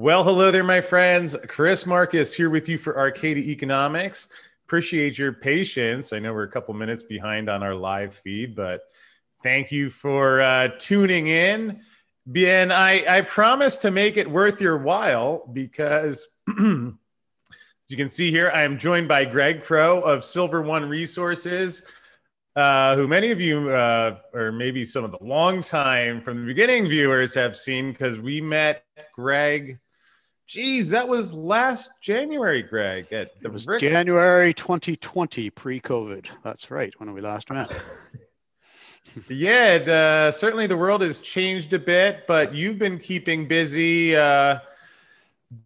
Well, hello there, my friends. Chris Marcus here with you for Arcadia Economics. Appreciate your patience. I know we're a couple minutes behind on our live feed, but thank you for uh, tuning in. And I, I promise to make it worth your while because, as you can see here, I am joined by Greg Crowe of Silver One Resources uh, who many of you, uh, or maybe some of the long time from the beginning viewers, have seen because we met Greg. Geez, that was last January, Greg. At the it was Rick- January 2020, pre-COVID. That's right, when we last met. yeah, it, uh, certainly the world has changed a bit, but you've been keeping busy. Uh,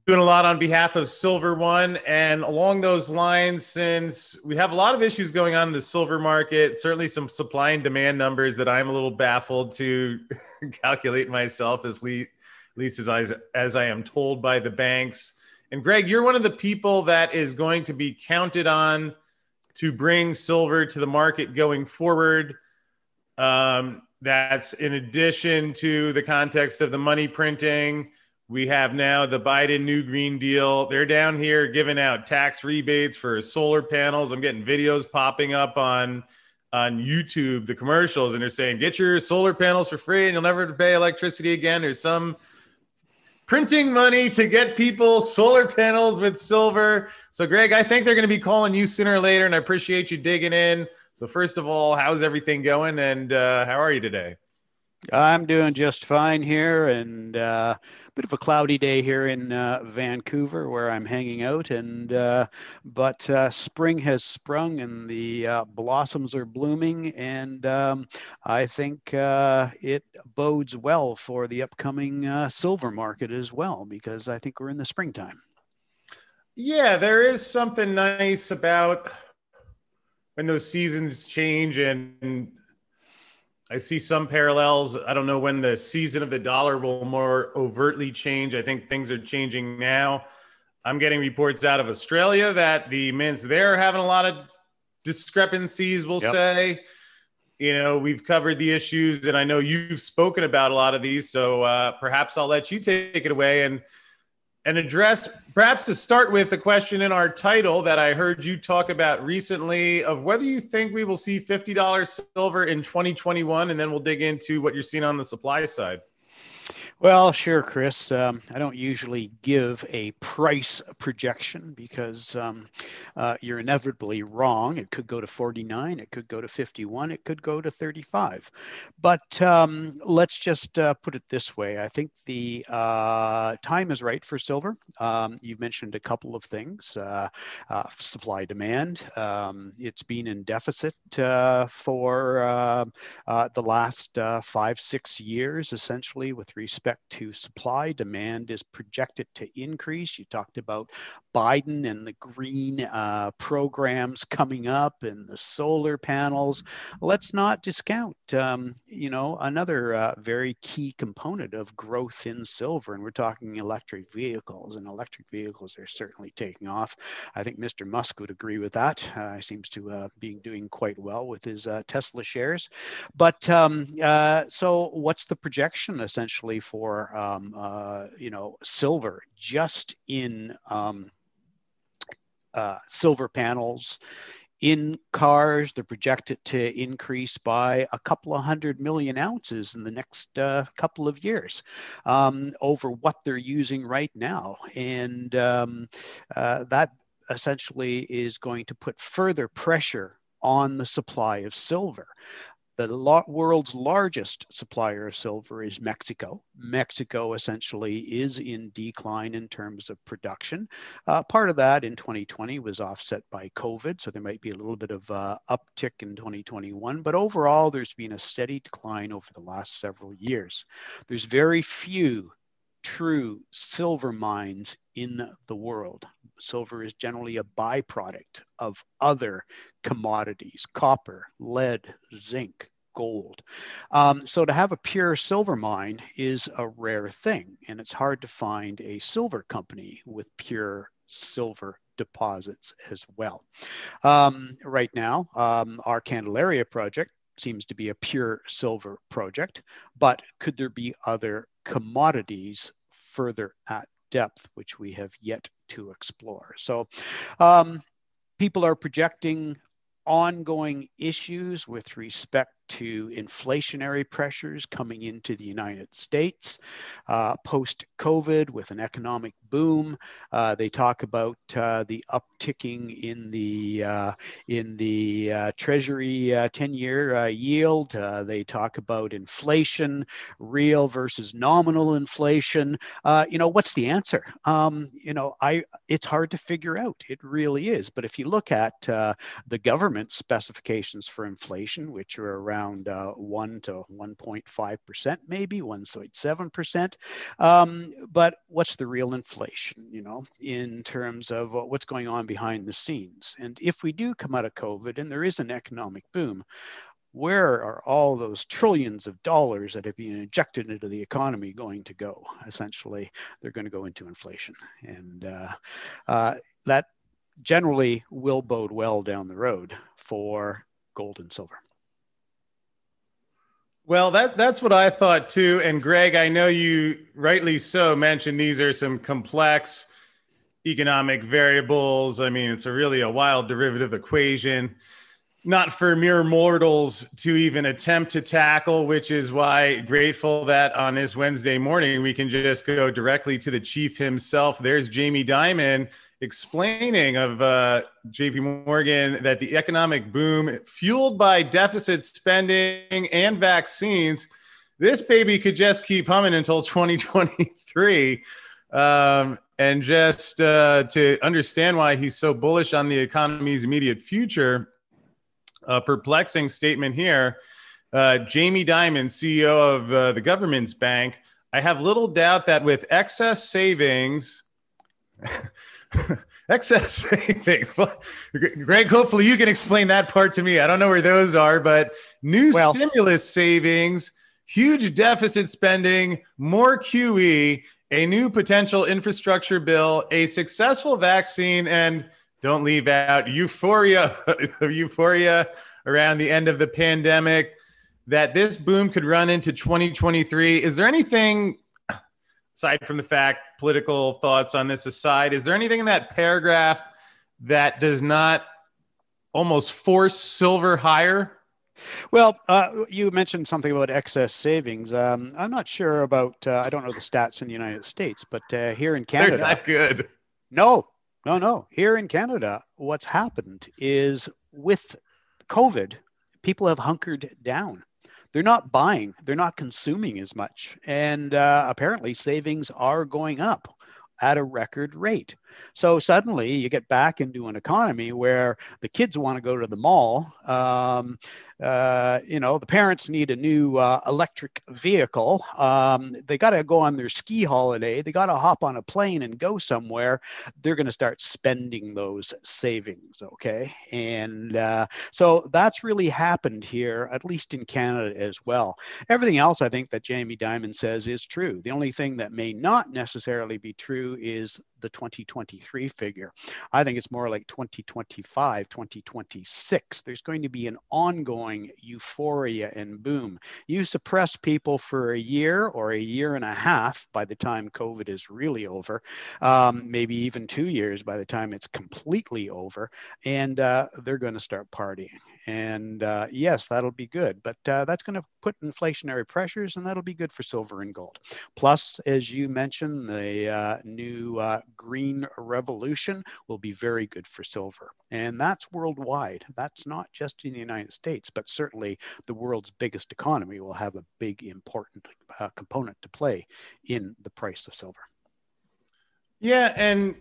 doing a lot on behalf of Silver One. And along those lines, since we have a lot of issues going on in the silver market, certainly some supply and demand numbers that I'm a little baffled to calculate myself, as least, at least as I, as I am told by the banks. And Greg, you're one of the people that is going to be counted on to bring silver to the market going forward. Um, that's in addition to the context of the money printing we have now the Biden New Green Deal. They're down here giving out tax rebates for solar panels. I'm getting videos popping up on on YouTube, the commercials, and they're saying, get your solar panels for free and you'll never pay electricity again. There's some printing money to get people solar panels with silver. So, Greg, I think they're going to be calling you sooner or later, and I appreciate you digging in. So, first of all, how's everything going, and uh, how are you today? I'm doing just fine here, and uh, a bit of a cloudy day here in uh, Vancouver, where I'm hanging out. And uh, but uh, spring has sprung, and the uh, blossoms are blooming, and um, I think uh, it bodes well for the upcoming silver market as well, because I think we're in the springtime. Yeah, there is something nice about when those seasons change and I see some parallels. I don't know when the season of the dollar will more overtly change. I think things are changing now. I'm getting reports out of Australia that the mints there are having a lot of discrepancies, we'll yep. say. You know, we've covered the issues, and I know you've spoken about a lot of these. So uh, perhaps I'll let you take it away and and address perhaps to start with the question in our title that I heard you talk about recently of whether you think we will see $50 silver in 2021 and then we'll dig into what you're seeing on the supply side. Well, sure, Chris. Um, I don't usually give a price projection because um, uh, you're inevitably wrong. It could go to 49, it could go to 51, it could go to 35. But um, let's just uh, put it this way I think the uh, time is right for silver. Um, you've mentioned a couple of things uh, uh, supply demand. Um, it's been in deficit uh, for the last five, six years, essentially, with respect respect to supply. Demand is projected to increase. You talked about Biden and the green uh, programs coming up and the solar panels. Let's not discount, um, you know, another uh, very key component of growth in silver. And we're talking electric vehicles, and electric vehicles are certainly taking off. I think Mr. Musk would agree with that. Uh, he seems to uh, be doing quite well with his uh, Tesla shares. But um, uh, so, what's the projection essentially for um, you know silver just in um, uh, silver panels in cars. They're projected to increase by a couple of hundred million ounces in the next uh, couple of years um, over what they're using right now. And um, uh, that essentially is going to put further pressure on the supply of silver. The world's largest supplier of silver is Mexico. Mexico essentially is in decline in terms of production. Uh, part of that in 2020 was offset by COVID, so there might be a little bit of uh, uptick in 2021. But overall, there's been a steady decline over the last several years. There's very few true silver mines in the world. Silver is generally a byproduct of other commodities copper, lead, zinc, gold. Um, so to have a pure silver mine is a rare thing, and it's hard to find a silver company with pure silver deposits as well. Um, right now, um, our Candelaria project seems to be a pure silver project, but could there be other commodities further at depth, which we have yet to explore. So, um, people are projecting ongoing issues with respect to inflationary pressures coming into the United States uh, post COVID with an economic boom. Uh, they talk about uh, the upticking in the uh, in the uh, Treasury 10-year uh, yield. they talk about inflation, real versus nominal inflation. you know, what's the answer? Um, you know, I it's hard to figure out. It really is. But if you look at the government specifications for inflation, which are around around uh, 1 to 1.5%, maybe 1.7%. Um, but what's the real inflation, you know, in terms of what's going on behind the scenes? And if we do come out of COVID and there is an economic boom, where are all those trillions of dollars that have been injected into the economy going to go? Essentially, they're going to go into inflation. And uh, uh, that generally will bode well down the road for gold and silver. Well, that that's what I thought too. And Greg, I know you rightly so mentioned these are some complex economic variables. I mean, it's a really a wild derivative equation, not for mere mortals to even attempt to tackle, which is why grateful that on this Wednesday morning we can just go directly to the chief himself. There's Jamie Dimon explaining of uh, JP Morgan that the economic boom fueled by deficit spending and vaccines, this baby could just keep humming until 2023. Um, and just uh, to understand why he's so bullish on the economy's immediate future, a perplexing statement here. Uh, Jamie Dimon, CEO of uh, the government's bank, I have little doubt that with excess savings, excess savings. Greg, hopefully you can explain that part to me. I don't know where those are, but new well, stimulus savings, huge deficit spending, more QE, a new potential infrastructure bill, a successful vaccine, and don't leave out euphoria, euphoria around the end of the pandemic. That this boom could run into 2023. Is there anything aside from the fact, political thoughts on this aside, is there anything in that paragraph that does not almost force silver higher? Well, uh, you mentioned something about excess savings. Um, I'm not sure about, uh, I don't know the stats in the United States, but uh, here in Canada. They're not good. No, no, no. Here in Canada, what's happened is with COVID, people have hunkered down they're not buying, they're not consuming as much. And uh, apparently, savings are going up at a record rate. So suddenly you get back into an economy where the kids want to go to the mall. Um, uh, you know, the parents need a new uh, electric vehicle. Um, they got to go on their ski holiday. They got to hop on a plane and go somewhere. They're going to start spending those savings. Okay. And uh, so that's really happened here, at least in Canada as well. Everything else I think that Jamie Dimon says is true. The only thing that may not necessarily be true is the 2023 figure. I think it's more like 2025, 2026. There's going to be an ongoing euphoria and boom. You suppress people for a year or a year and a half by the time COVID is really over, um, maybe even two years by the time it's completely over, and uh, they're going to start partying. And uh, yes, that'll be good, but uh, that's going to put inflationary pressures, and that'll be good for silver and gold. Plus, as you mentioned, the uh, new uh, green revolution will be very good for silver. And that's worldwide. That's not just in the United States, but certainly the world's biggest economy will have a big, important uh, component to play in the price of silver. Yeah. And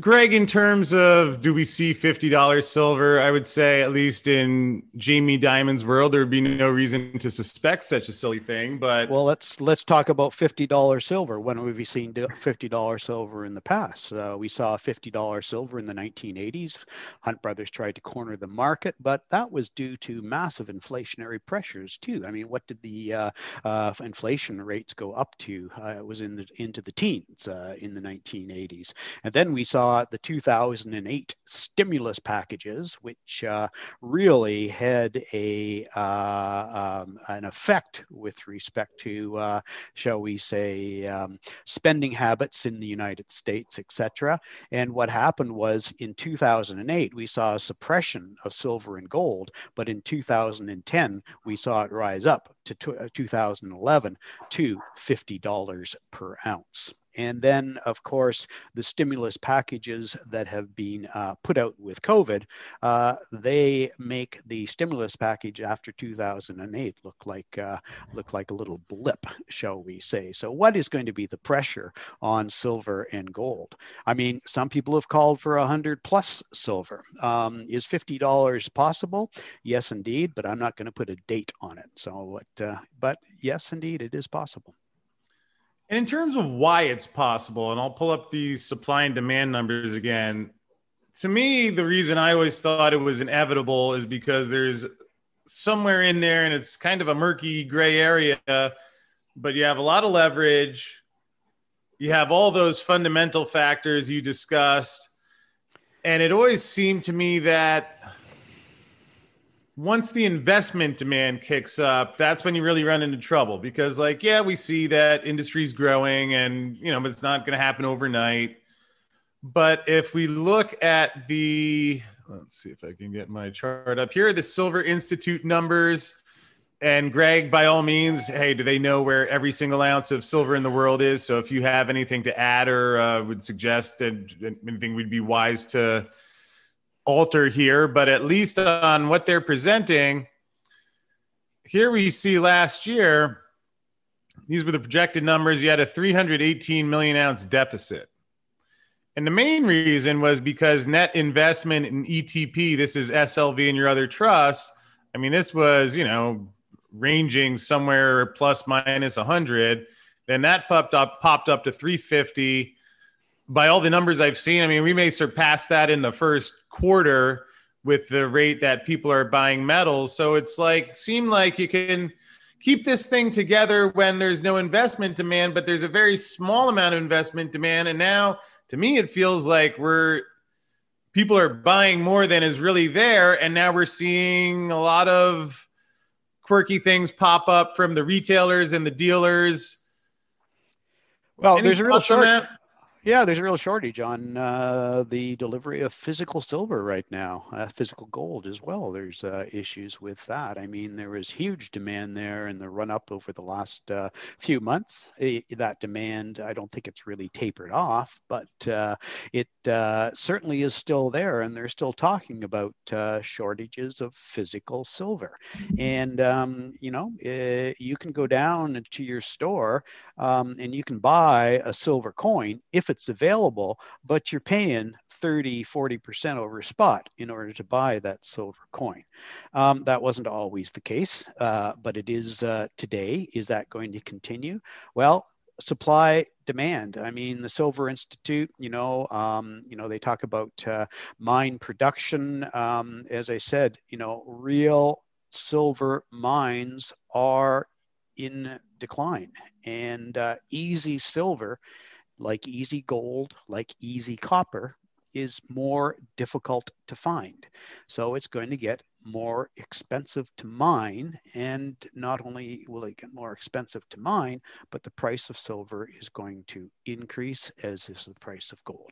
Greg, in terms of do we see $50 silver, I would say, at least in Jamie Dimon's world, there would be no reason to suspect such a silly thing. But well, let's let's talk about $50 silver. When have we seen $50 silver in the past? Uh, we saw $50 silver in the 1980s. Hunt Brothers tried to corner the market, but that was due to massive inflationary pressures too. I mean, what did the uh, uh, inflation rates go up to? Uh, it was in the into the teens uh, in the 1980s, and then we saw the 2008 stimulus packages, which uh, really had a uh, um, an effect with respect to, uh, shall we say, um, spending habits in the United States, etc. And what happened was in 2008 we saw a suppression of silver and gold, but in 2010 we saw it rise up to 2011 to $50 per ounce. And then, of course, the stimulus packages that have been uh, put out with COVID, uh, they make the stimulus package after 2008 look like uh, look like a little blip, shall we say? So, what is going to be the pressure on silver and gold? I mean, some people have called for 100 plus silver. Um, is $50 possible? Yes, indeed, but I'm not going to put a date on it. So? Uh, but yes, indeed, it is possible. And in terms of why it's possible, and I'll pull up these supply and demand numbers again. To me, the reason I always thought it was inevitable is because there's somewhere in there, and it's kind of a murky gray area, but you have a lot of leverage. You have all those fundamental factors you discussed. And it always seemed to me that once the investment demand kicks up, that's when you really run into trouble because, like, yeah, we see that industry's growing and, you know, it's not going to happen overnight. But if we look at the, let's see if I can get my chart up here, the Silver Institute numbers. And Greg, by all means, hey, do they know where every single ounce of silver in the world is? So if you have anything to add or uh, would suggest that anything we'd be wise to alter here, but at least on what they're presenting, here we see last year, these were the projected numbers. You had a 318 million ounce deficit. And the main reason was because net investment in ETP, this is SLV and your other trusts. I mean, this was, you know, ranging somewhere plus minus 100. Then that popped up, popped up to 350 by all the numbers I've seen, I mean, we may surpass that in the first quarter with the rate that people are buying metals. So it's like, seem like you can keep this thing together when there's no investment demand, but there's a very small amount of investment demand. And now, to me, it feels like we're people are buying more than is really there. And now we're seeing a lot of quirky things pop up from the retailers and the dealers. Well, Any there's a real short. Yeah, there's a real shortage on uh, the delivery of physical silver right now, uh, physical gold as well. There's uh, issues with that. I mean, there was huge demand there in the run up over the last uh, few months. It, that demand, I don't think it's really tapered off, but uh, it uh, certainly is still there. And they're still talking about shortages of physical silver. And, um, you know, you can go down to your store um, and you can buy a silver coin if it's available, but you're paying 30, 40% over spot in order to buy that silver coin. Um, that wasn't always the case, uh, but it is uh, today. Is that going to continue? Well, supply demand i mean the silver institute you know um, you know they talk about uh, mine production um, as i said you know real silver mines are in decline and uh, easy silver like easy gold, like easy copper, is more difficult to find. So it's going to get more expensive to mine. And not only will it get more expensive to mine, but the price of silver is going to increase, as is the price of gold.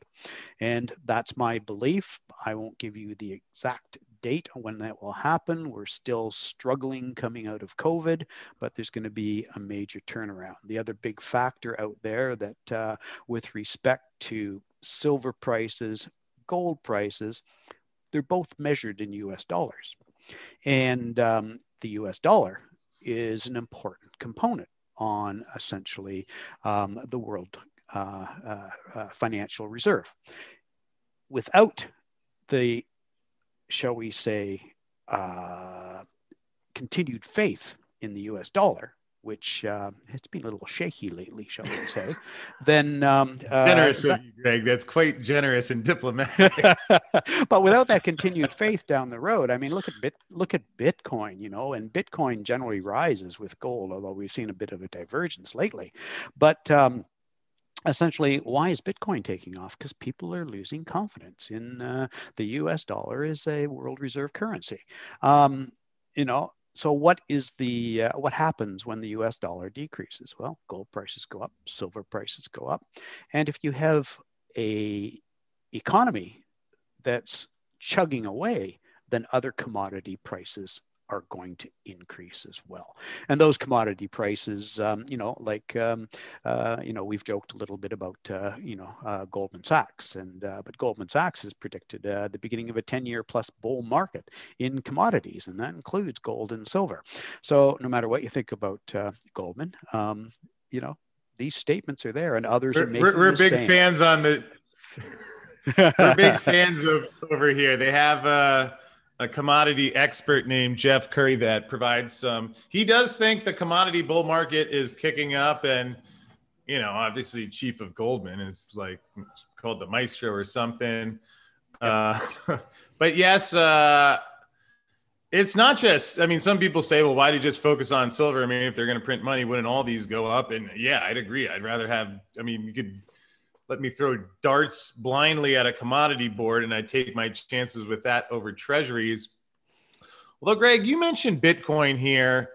And that's my belief. I won't give you the exact date when that will happen. We're still struggling coming out of COVID, but there's going to be a major turnaround. The other big factor out there that, uh, with respect to silver prices, gold prices, they're both measured in US dollars. And um, the US dollar is an important component on essentially um, the world uh, uh, uh financial reserve. Without the shall we say, uh, continued faith in the US dollar, which uh, has been a little shaky lately, shall we say, then. Um, uh, generous of you, Greg. That's quite generous and diplomatic. but without that continued faith down the road, I mean, look at Bit, look at Bitcoin, you know, and Bitcoin generally rises with gold, although we've seen a bit of a divergence lately. But um, essentially, why is Bitcoin taking off? Because people are losing confidence in uh, the U.S. dollar as a world reserve currency. Um, you know, so what is the uh, what happens when the U.S. dollar decreases? Well, gold prices go up, silver prices go up, and if you have a economy that's chugging away, then other commodity prices are going to increase as well. And those commodity prices, um, you know, like, um, uh, you know, we've joked a little bit about, uh, you know, uh, Goldman Sachs, and uh, but Goldman Sachs has predicted uh, the beginning of a 10-year plus bull market in commodities, and that includes gold and silver. So no matter what you think about uh, Goldman, um, you know, these statements are there, and others we're, are making. We're, we're big same. fans on the. we're big fans of over here. They have a commodity expert named Jeff Currie that provides some. He does think the commodity bull market is kicking up, and you know, obviously, Chief of Goldman is like called the Maestro or something. Uh, but yes, uh, it's not just. I mean, some people say, "Well, why do you just focus on silver?" I mean, if they're going to print money, wouldn't all these go up? And yeah, I'd agree. I'd rather have. I mean, you could let me throw darts blindly at a commodity board and I take my chances with that over treasuries. Although, Greg, you mentioned Bitcoin here.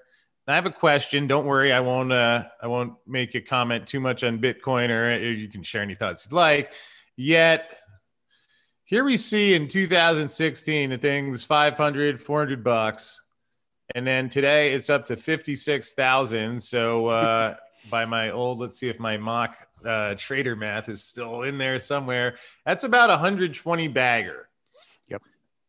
I have a question. Don't worry, I won't. Uh, I won't make a comment too much on Bitcoin, or you can share any thoughts you'd like. Yet, here we see in 2016 the thing's 500, 400 bucks, and then today it's up to 56,000. So, uh, by my old, let's see if my mock uh, trader math is still in there somewhere. That's about 120 bagger. Yep.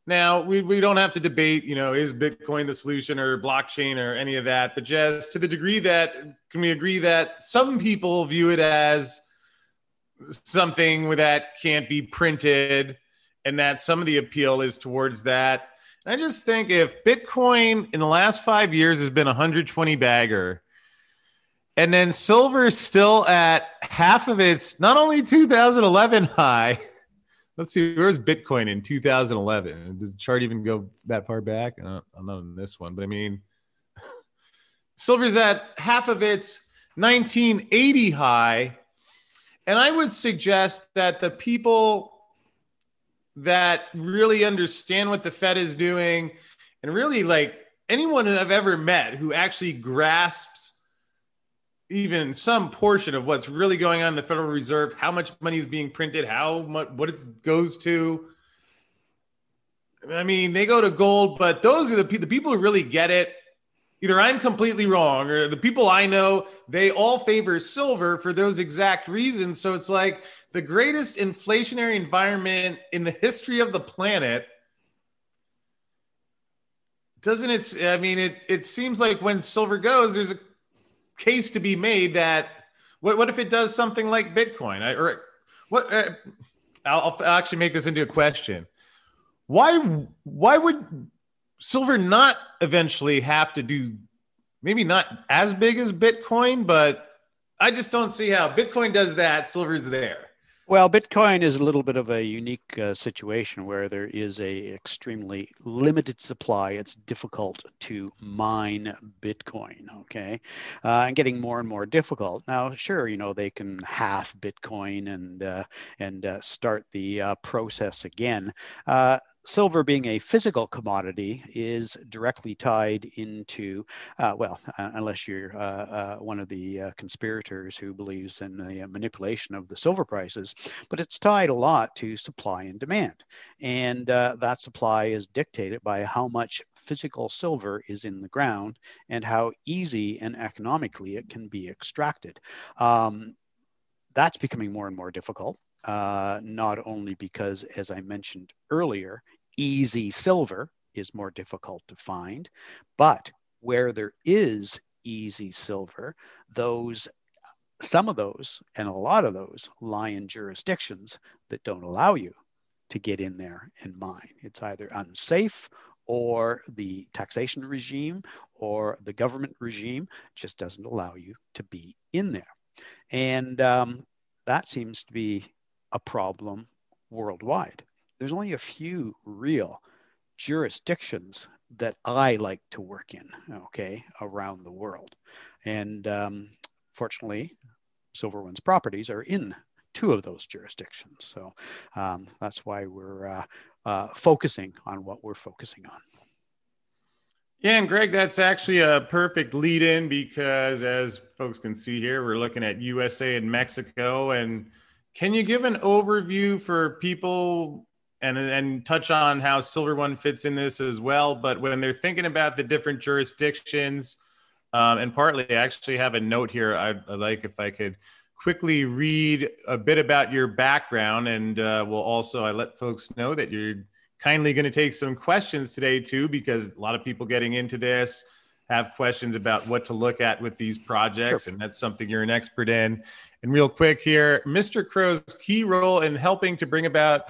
Now we, we don't have to debate, you know, is Bitcoin the solution or blockchain or any of that, but just to the degree that can we agree that some people view it as something that can't be printed and that some of the appeal is towards that. And I just think if Bitcoin in the last five years has been 120 bagger, and then silver's still at half of its not only 2011 high. Let's see, where's Bitcoin in 2011? Does the chart even go that far back? I'm not on this one, but I mean, silver's at half of its 1980 high. And I would suggest that the people that really understand what the Fed is doing and really like anyone I've ever met who actually grasps even some portion of what's really going on in the Federal Reserve, how much money is being printed, how much what it goes to. I mean, they go to gold, but those are the, the people who really get it. Either I'm completely wrong, or the people I know, they all favor silver for those exact reasons. So it's like the greatest inflationary environment in the history of the planet. Doesn't it? I mean, it it seems like when silver goes, there's a case to be made that what, what if it does something like Bitcoin? I, or what? Uh, I'll, I'll actually make this into a question. Why why would silver not eventually have to do maybe not as big as Bitcoin, but I just don't see how Bitcoin does that. Silver's there. Well, Bitcoin is a little bit of a unique uh, situation where there is a extremely limited supply. It's difficult to mine Bitcoin, okay, uh, and getting more and more difficult. Now, sure, you know they can half Bitcoin and uh, and uh, start the uh, process again. Uh, silver being a physical commodity is directly tied into, uh, well, uh, unless you're uh, uh one of the uh, conspirators who believes in the manipulation of the silver prices, but it's tied a lot to supply and demand. And uh, that supply is dictated by how much physical silver is in the ground and how easy and economically it can be extracted. Um, that's becoming more and more difficult. Uh, not only because, as I mentioned earlier, easy silver is more difficult to find. But where there is easy silver, those some of those and a lot of those lie in jurisdictions that don't allow you to get in there and mine. It's either unsafe or the taxation regime or the government regime just doesn't allow you to be in there. And um, that seems to be a problem worldwide there's only a few real jurisdictions that I like to work in, okay, around the world. And um, fortunately, Silver One's properties are in two of those jurisdictions. So um, that's why we're uh, uh, focusing on what we're focusing on. Yeah, and Greg, that's actually a perfect lead in because as folks can see here, we're looking at USA and Mexico. And can you give an overview for people and, and touch on how Silver One fits in this as well? But when they're thinking about the different jurisdictions, um, and partly I actually have a note here I'd, I'd, like if I could quickly read a bit about your background. And uh, we'll also, I let folks know that you're kindly going to take some questions today too, because a lot of people getting into this have questions about what to look at with these projects, sure. and that's something you're an expert in. And real quick here, Mr. Crowe's key role in helping to bring about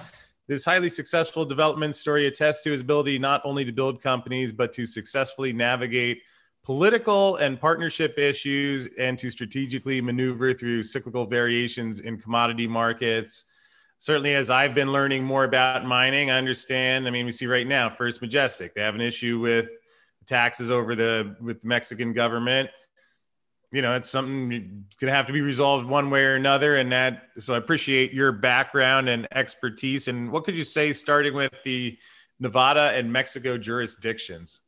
this highly successful development story attests to his ability not only to build companies, but to successfully navigate political and partnership issues and to strategically maneuver through cyclical variations in commodity markets certainly as I've been learning more about mining, I understand. I mean, we see right now, First Majestic, they have an issue with taxes over the with the Mexican government. You know, it's something to have to be resolved one way or another. And that, so I appreciate your background and expertise. And what could you say, starting with the Nevada and Mexico jurisdictions?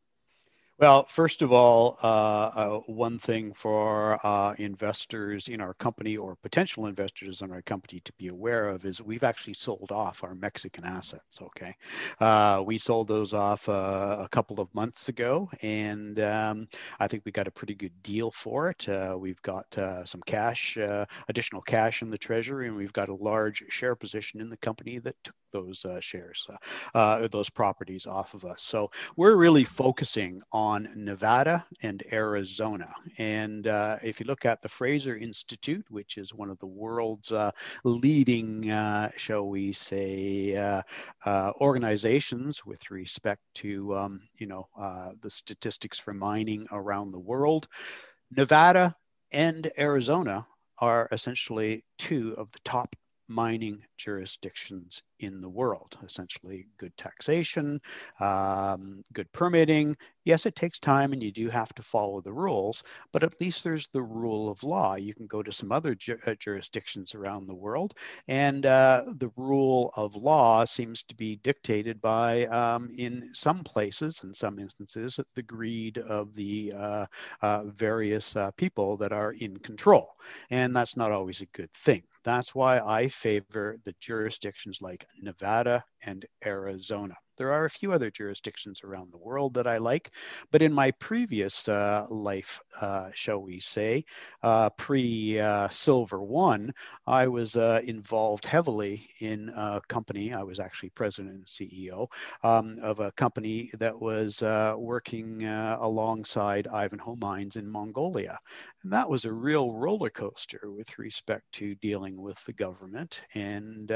Well, first of all, uh, uh, one thing for uh, investors in our company or potential investors in our company to be aware of is we've actually sold off our Mexican assets. Okay, uh, we sold those off uh, a couple of months ago, and um, I think we got a pretty good deal for it. Uh, we've got some cash, additional cash in the treasury, and we've got a large share position in the company that took those shares, those properties off of us. So we're really focusing on on Nevada and Arizona. And uh, if you look at the Fraser Institute, which is one of the world's uh, leading, uh, shall we say, uh, uh, organizations with respect to, um, you know, uh, the statistics for mining around the world, Nevada and Arizona are essentially two of the top mining jurisdictions in the world. Essentially, good taxation, um, good permitting. Yes, it takes time and you do have to follow the rules, but at least there's the rule of law. You can go to some other ju- uh, jurisdictions around the world, and uh, the rule of law seems to be dictated by, um, in some places, in some instances, the greed of the uh, uh, various uh, people that are in control. And that's not always a good thing. That's why I favor the jurisdictions like Nevada and Arizona. There are a few other jurisdictions around the world that I like, but in my previous uh, life, uh, shall we say, uh, pre uh, Silver One, I was uh, involved heavily in a company. I was actually president and CEO um, of a company that was uh, working alongside Ivanhoe Mines in Mongolia. And that was a real roller coaster with respect to dealing with the government and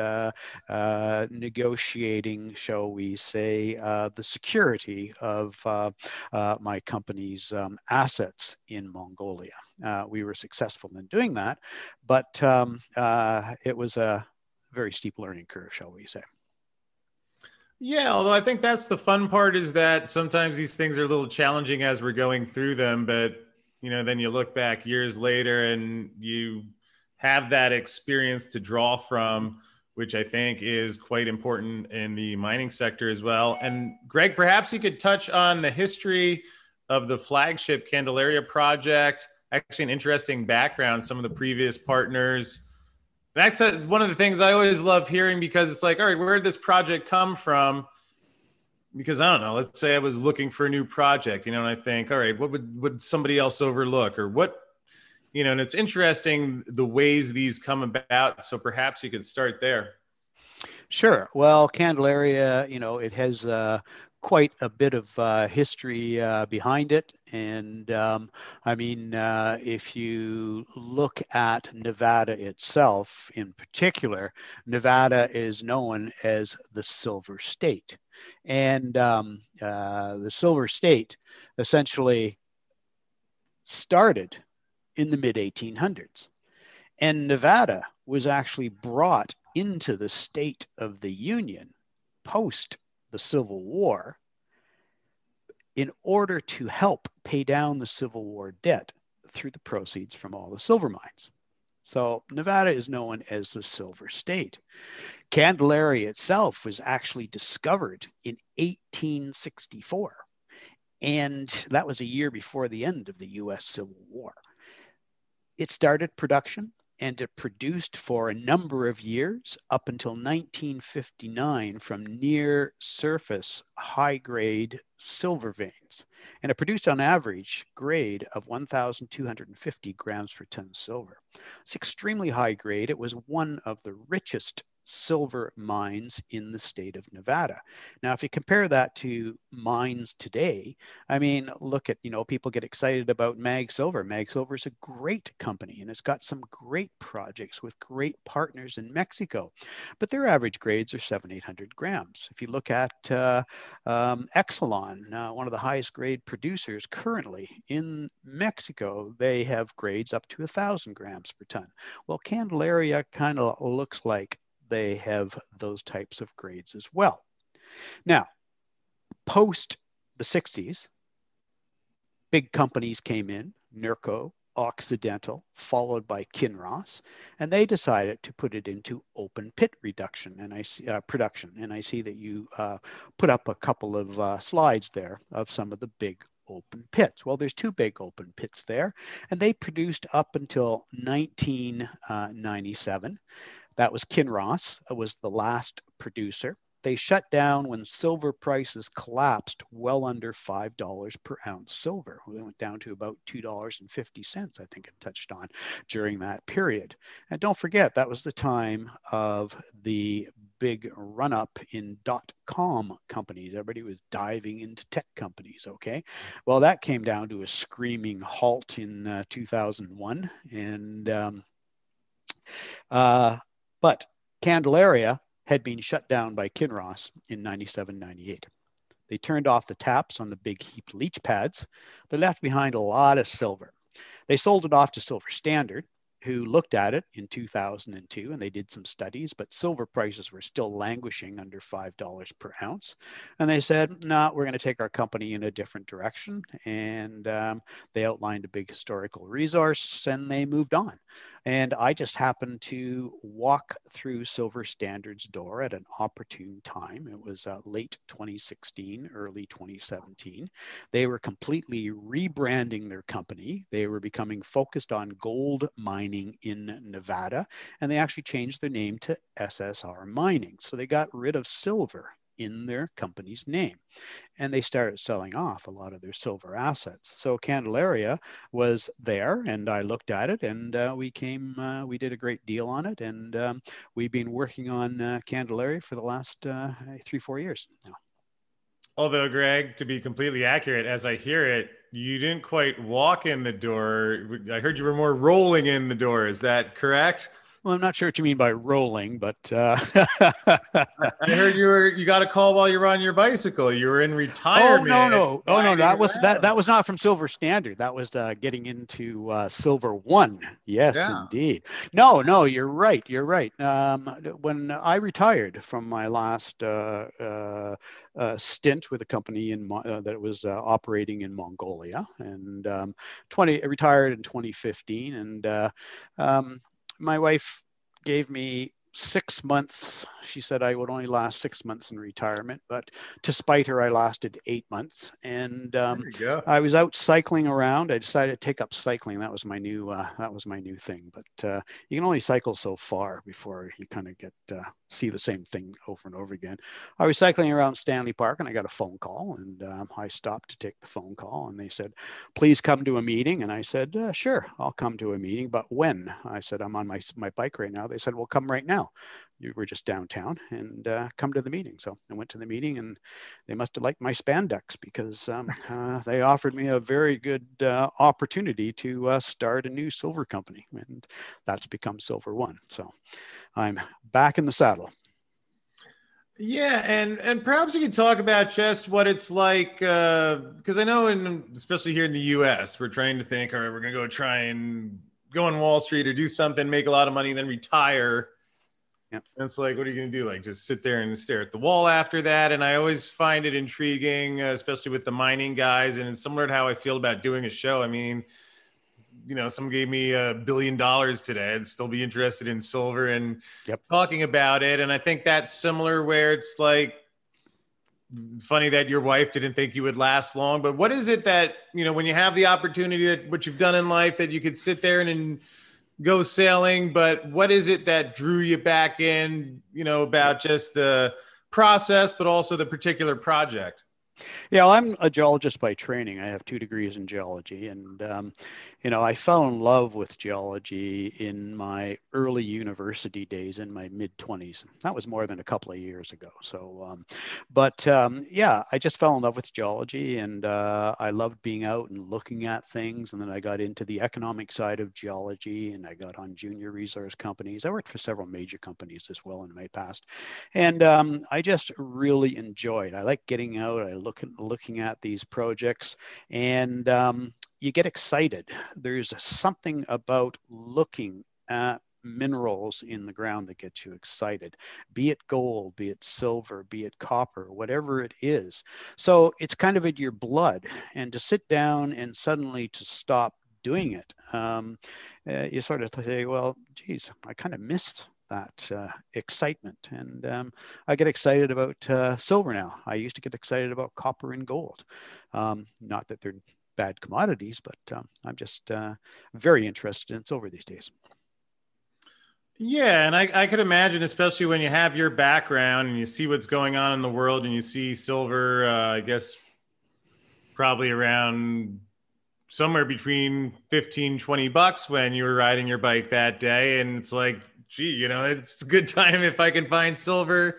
negotiating, shall we say, uh, the security of uh, uh, my company's um, assets in Mongolia. Uh, we were successful in doing that, but um, uh, it was a very steep learning curve, shall we say. Yeah, although I think that's the fun part is that sometimes these things are a little challenging as we're going through them, but you know, then you look back years later and you have that experience to draw from which I think is quite important in the mining sector as well. And Greg, perhaps you could touch on the history of the flagship Candelaria project. Actually, an interesting background, some of the previous partners. That's uh, one of the things I always love hearing because it's like, all right, where did this project come from? Because I don't know, let's say I was looking for a new project, you know, and I think, all right, what would, would somebody else overlook or what you know, and it's interesting the ways these come about. So perhaps you could start there. Sure. Well, Candelaria, you know, it has uh, quite a bit of uh, history uh, behind it. And um, I mean, uh, if you look at Nevada itself in particular, Nevada is known as the Silver State. And um, uh, the Silver State essentially started in the mid 1800s. And Nevada was actually brought into the state of the Union post the Civil War in order to help pay down the Civil War debt through the proceeds from all the silver mines. So Nevada is known as the Silver State. Candelaria itself was actually discovered in 1864. And that was a year before the end of the US Civil War. It started production and it produced for a number of years up until 1959 from near surface high grade silver veins. And it produced on average grade of 1,250 grams per ton silver. It's extremely high grade. It was one of the richest silver mines in the state of Nevada. Now, if you compare that to mines today, I mean, look at, you know, people get excited about Mag Silver. Mag Silver is a great company and it's got some great projects with great partners in Mexico, but their average grades are seven, 800 grams. If you look at uh, um, Excellon, uh, one of the highest grade producers currently in Mexico, they have grades up to a thousand grams per ton. Well, Candelaria kind of looks like they have those types of grades as well. Now, post the 60s, big companies came in, NERCO, Occidental, followed by Kinross, and they decided to put it into open pit reduction and I see uh, production. And I see that you uh, put up a couple of uh, slides there of some of the big open pits. Well, there's two big open pits there, and they produced up until 1997. That was Kinross, it was the last producer. They shut down when silver prices collapsed well under $5 per ounce silver. We went down to about $2.50, I think it touched on during that period. And don't forget, that was the time of the big run up in dot com companies. Everybody was diving into tech companies. Okay. Well, that came down to a screaming halt in uh, 2001. And, um, uh, but Candelaria had been shut down by Kinross in 97 98. They turned off the taps on the big heap leach pads. They left behind a lot of silver. They sold it off to Silver Standard, who looked at it in 2002 and they did some studies, but silver prices were still languishing under $5 per ounce. And they said, no, nah, we're going to take our company in a different direction. And um, they outlined a big historical resource and they moved on. And I just happened to walk through Silver Standard's door at an opportune time. It was uh, late 2016, early 2017. They were completely rebranding their company. They were becoming focused on gold mining in Nevada, and they actually changed their name to SSR Mining. So they got rid of silver in their company's name. And they started selling off a lot of their silver assets. So Candelaria was there, and I looked at it, and uh, we came, uh, we did a great deal on it, and um, we've been working on uh, Candelaria for the last uh, three, four years now. Although, Greg, to be completely accurate, as I hear it, you didn't quite walk in the door. I heard you were more rolling in the door. Is that correct? Well, I'm not sure what you mean by rolling, but uh... I heard you were you got a call while you were on your bicycle. You were in retirement. Oh no, no, oh no, that was that that was not from Silver Standard. That was uh, getting into uh, Silver One. Yes, yeah. indeed. No, no, you're right. You're right. Um, when I retired from my last uh, uh, uh, stint with a company in uh, that was uh, operating in Mongolia, and um, 20 retired in 2015, and uh, um, my wife gave me six months. She said I would only last six months in retirement, but to spite her, I lasted eight months. And um, I was out cycling around. I decided to take up cycling. That was my new uh, that was my new thing. But uh, you can only cycle so far before you kind of get uh, see the same thing over and over again. I was cycling around Stanley Park and I got a phone call, and um, I stopped to take the phone call, and they said, "Please come to a meeting." And I said, uh, "Sure, I'll come to a meeting, but when?" I said, "I'm on my my bike right now." They said, "Well, come right now." You were just downtown and uh, come to the meeting. So I went to the meeting and they must have liked my spandex because um, uh, they offered me a very good uh, opportunity to uh, start a new silver company. And that's become Silver One. So I'm back in the saddle. Yeah, and and perhaps you could talk about just what it's like because uh, I know, in especially here in the U.S., we're trying to think, all right, we're gonna go try and go on Wall Street or do something, make a lot of money, and then retire. Yeah. And it's like, what are you going to do? Like, just sit there and stare at the wall after that. And I always find it intriguing, uh, especially with the mining guys. And it's similar to how I feel about doing a show. I mean, you know, someone gave me a billion dollars today, I'd still be interested in silver and Yep. talking about it. And I think that's similar where it's like, it's funny that your wife didn't think you would last long, but what is it that, you know, when you have the opportunity that what you've done in life that you could sit there and, and go sailing, but what is it that drew you back in, you know, about just the process, but also the particular project? Yeah, well, I'm a geologist by training. I have two degrees in geology, and um, you know, I fell in love with geology in my early university days, in my mid 20s. That was more than a couple of years ago. So, um, but um, yeah, I just fell in love with geology, and uh, I loved being out and looking at things. And then I got into the economic side of geology, and I got on junior resource companies. I worked for several major companies as well in my past, and um, I just really enjoyed. I like getting out. I looking looking at these projects, and um, you get excited. There's something about looking at minerals in the ground that gets you excited, be it gold, be it silver, be it copper, whatever it is. So it's kind of in your blood. And to sit down and suddenly to stop doing it, um, uh, you sort of say, well, geez, I kind of missed that uh, excitement. And um, I get excited about uh, silver now. I used to get excited about copper and gold. Um, not that they're bad commodities, but um, I'm just uh, very interested in silver these days. Yeah, and I, I could imagine, especially when you have your background and you see what's going on in the world and you see silver, uh, I guess probably around somewhere between 15, 20 bucks when you were riding your bike that day. And it's like, gee, you know, it's a good time if I can find silver.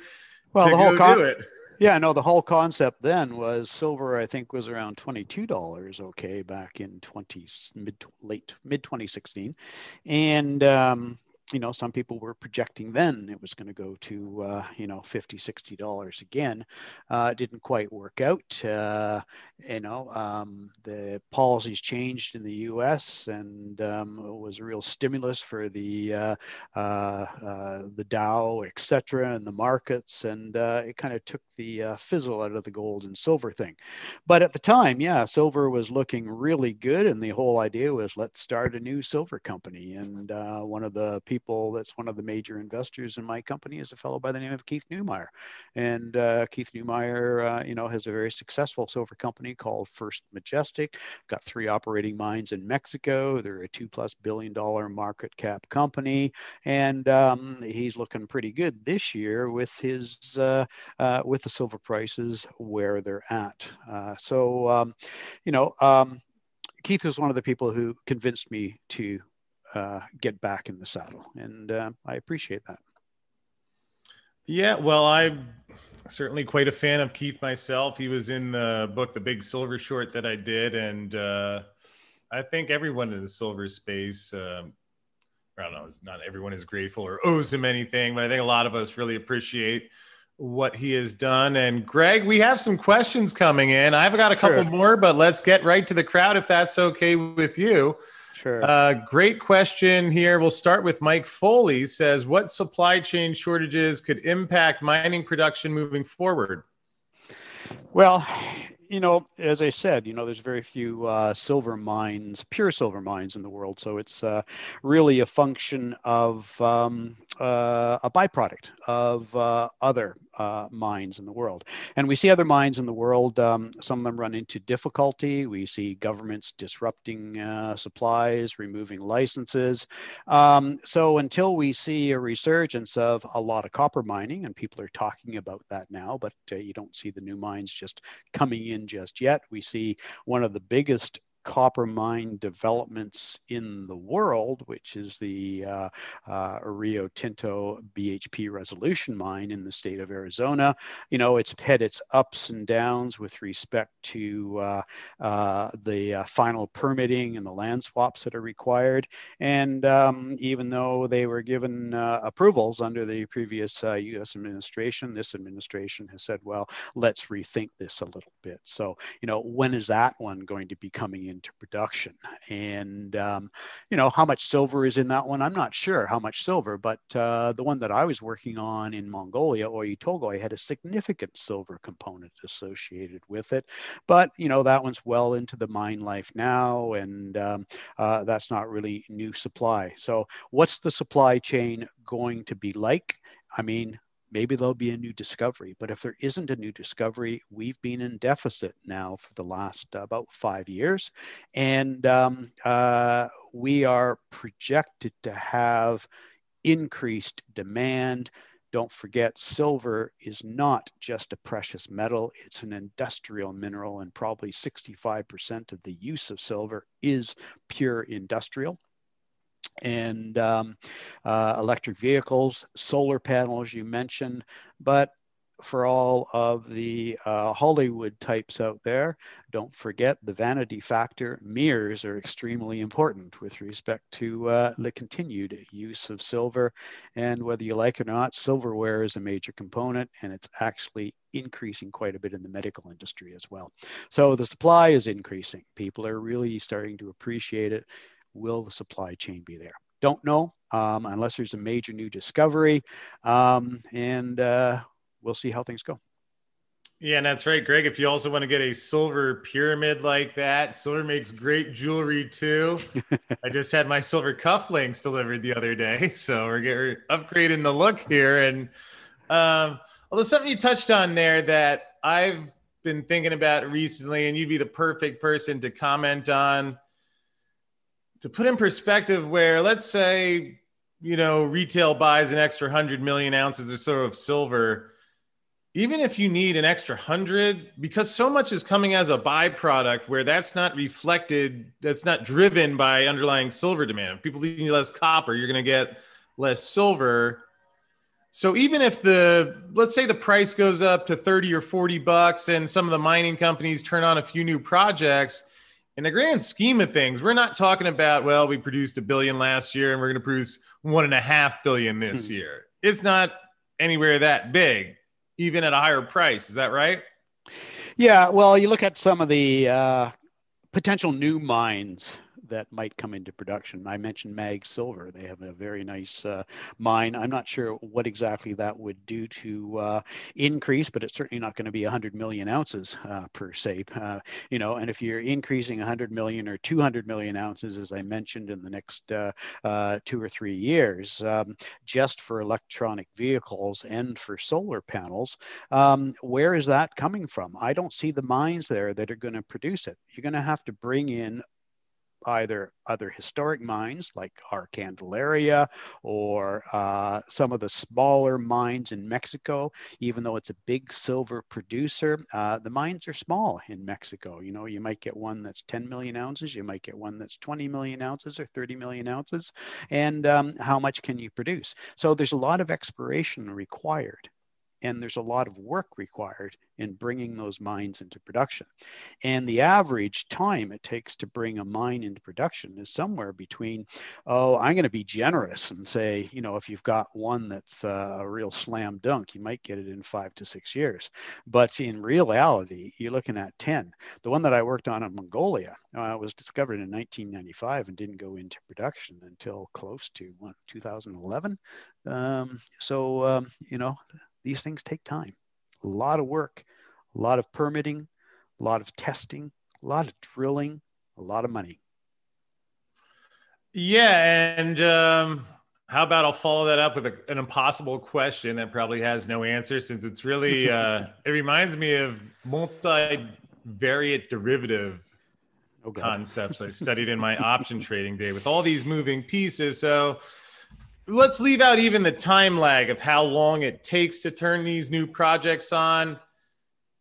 Well, the whole con- do it. Yeah, no, the whole concept then was silver. I think was around twenty two dollars. Okay, back in twenty mid late mid twenty sixteen, and um, you know, some people were projecting then it was going to go to, uh, you know, 50, 60 dollars again. Uh, it didn't quite work out. Uh, you know, um, the policies changed in the U.S. and um, it was a real stimulus for the uh, uh, uh, the Dow, et cetera, and the markets, and it kind of took the fizzle out of the gold and silver thing. But at the time, yeah, silver was looking really good, and the whole idea was let's start a new silver company. And one of the people people that's one of the major investors in my company is a fellow by the name of Keith Neumeyer. And uh, Keith Neumeyer, uh, you know, has a very successful silver company called First Majestic. Got three operating mines in Mexico. They're a two plus billion dollar market cap company, and um, he's looking pretty good this year with his uh, uh with the silver prices where they're at. Uh, so, um, you know. Um, Keith was one of the people who convinced me to uh, get back in the saddle. And uh, I appreciate that. Yeah, well, I'm certainly quite a fan of Keith myself. He was in the book, The Big Silver Short, that I did. And uh, I think everyone in the silver space, um, I don't know, is not everyone is grateful or owes him anything, but I think a lot of us really appreciate what he has done. And Greg, we have some questions coming in. I've got a couple sure. more, but let's get right to the crowd if that's okay with you. Sure. Uh, great question here. We'll start with Mike Foley. Says, what supply chain shortages could impact mining production moving forward? Well, you know, as I said, you know, there's very few uh, silver mines, pure silver mines in the world. So it's uh, really a function of um, uh, a byproduct of uh, other uh, mines in the world. And we see other mines in the world, um, some of them run into difficulty. We see governments disrupting uh, supplies, removing licenses. Um, so until we see a resurgence of a lot of copper mining, and people are talking about that now, but you don't see the new mines just coming in in just yet. We see one of the biggest copper mine developments in the world, which is the uh, uh, Rio Tinto BHP Resolution mine in the state of Arizona. You know, it's had its ups and downs with respect to uh, uh the uh, final permitting and the land swaps that are required. And um, even though they were given approvals under the previous US administration, this administration has said, well, let's rethink this a little bit. So, you know, when is that one going to be coming in? Into production. And, um, you know, how much silver is in that one? I'm not sure how much silver, but uh, the one that I was working on in Mongolia, Oyu Tolgoi, had a significant silver component associated with it. But, you know, that one's well into the mine life now, and um, uh, that's not really new supply. So, what's the supply chain going to be like? I mean, maybe there'll be a new discovery. But if there isn't a new discovery, we've been in deficit now for the last uh, about five years. And um, uh, we are projected to have increased demand. Don't forget, silver is not just a precious metal, it's an industrial mineral, and probably 65% of the use of silver is pure industrial and um, uh, electric vehicles, solar panels you mentioned, but for all of the uh, Hollywood types out there, don't forget the vanity factor. Mirrors are extremely important with respect to uh, the continued use of silver. And whether you like it or not, silverware is a major component and it's actually increasing quite a bit in the medical industry as well. So the supply is increasing. People are really starting to appreciate it will the supply chain be there? Don't know um, unless there's a major new discovery. Um, and uh, we'll see how things go. Yeah, and that's right, Greg. If you also want to get a silver pyramid like that, silver makes great jewelry too. I just had my silver cufflinks delivered the other day, so we're getting upgrading the look here. And um, although something you touched on there that I've been thinking about recently, and you'd be the perfect person to comment on to put in perspective where let's say you know retail buys an extra 100 million ounces or so of silver even if you need an extra 100 because so much is coming as a byproduct where that's not reflected that's not driven by underlying silver demand. If people need less copper you're going to get less silver. So even if the let's say the price goes up to 30 or 40 bucks and some of the mining companies turn on a few new projects in the grand scheme of things, we're not talking about, well, we produced a billion last year and we're going to produce one and a half billion this hmm. year. It's not anywhere that big, even at a higher price. Is that right? Yeah. Well, you look at some of the uh, potential new mines that might come into production. I mentioned Mag Silver; they have a very nice uh, mine. I'm not sure what exactly that would do to uh, increase, but it's certainly not going to be 100 million ounces uh, per se. Uh, you know, and if you're increasing 100 million or 200 million ounces, as I mentioned, in the next uh, two or three years, um, just for electronic vehicles and for solar panels, um, where is that coming from? I don't see the mines there that are going to produce it. You're going to have to bring in either other historic mines like our Candelaria or uh, some of the smaller mines in Mexico, even though it's a big silver producer, uh, the mines are small in Mexico. You know, you might get one that's 10 million ounces, you might get one that's 20 million ounces or 30 million ounces. And um, how much can you produce? So there's a lot of exploration required and there's a lot of work required in bringing those mines into production. And the average time it takes to bring a mine into production is somewhere between, oh, I'm going to be generous and say, you know, if you've got one that's uh, a real slam dunk, you might get it in five to six years. But in reality, you're looking at 10. The one that I worked on in Mongolia uh, was discovered in 1995 and didn't go into production until close to what, 2011. Um, so, um, you know, these things take time, a lot of work, a lot of permitting, a lot of testing, a lot of drilling, a lot of money. Yeah, and um, how about I'll follow that up with a, an impossible question that probably has no answer, since it's really uh, it reminds me of multivariate derivative oh, concepts I studied in my option trading day with all these moving pieces. So let's leave out even the time lag of how long it takes to turn these new projects on.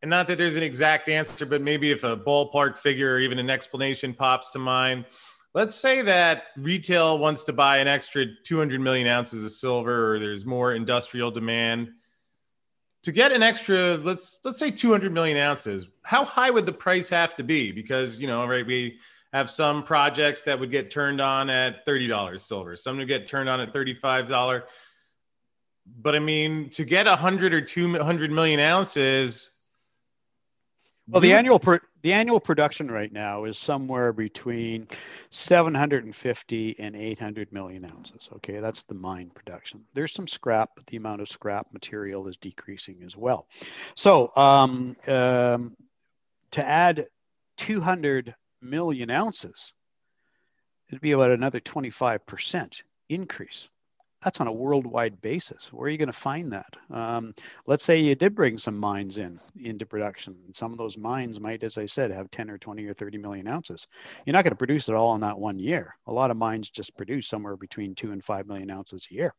And not that there's an exact answer, but maybe if a ballpark figure or even an explanation pops to mind. Let's say that retail wants to buy an extra 200 million ounces of silver, or there's more industrial demand. To get an extra, let's let's say 200 million ounces, how high would the price have to be? Because you know, right, we have some projects that would get turned on at $30 silver, some would get turned on at $35. But I mean, to get 100 or 200 million ounces. Well, the annual The annual production right now is somewhere between 750 and 800 million ounces. Okay, that's the mine production. There's some scrap, but the amount of scrap material is decreasing as well. So um, um, to add 200 million ounces, it'd be about another 25% increase that's on a worldwide basis. Where are you going to find that? Um, let's say you did bring some mines in into production. Some of those mines might, as I said, have 10 or 20 or 30 million ounces. You're not going to produce it all in that one year. A lot of mines just produce somewhere between two and five million ounces a year.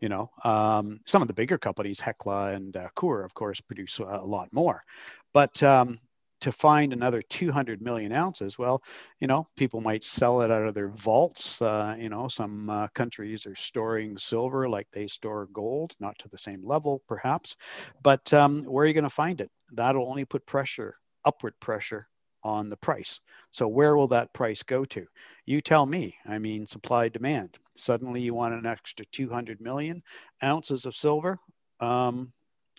You know, um, some of the bigger companies, Hecla and uh, Coeur, of course, produce a lot more. But um, to find another 200 million ounces, well, you know, people might sell it out of their vaults. Uh, you know, some uh, countries are storing silver like they store gold, not to the same level, perhaps. But um, where are you going to find it? That'll only put pressure, upward pressure on the price. So where will that price go to? You tell me. I mean, supply demand. Suddenly you want an extra 200 million ounces of silver. Um,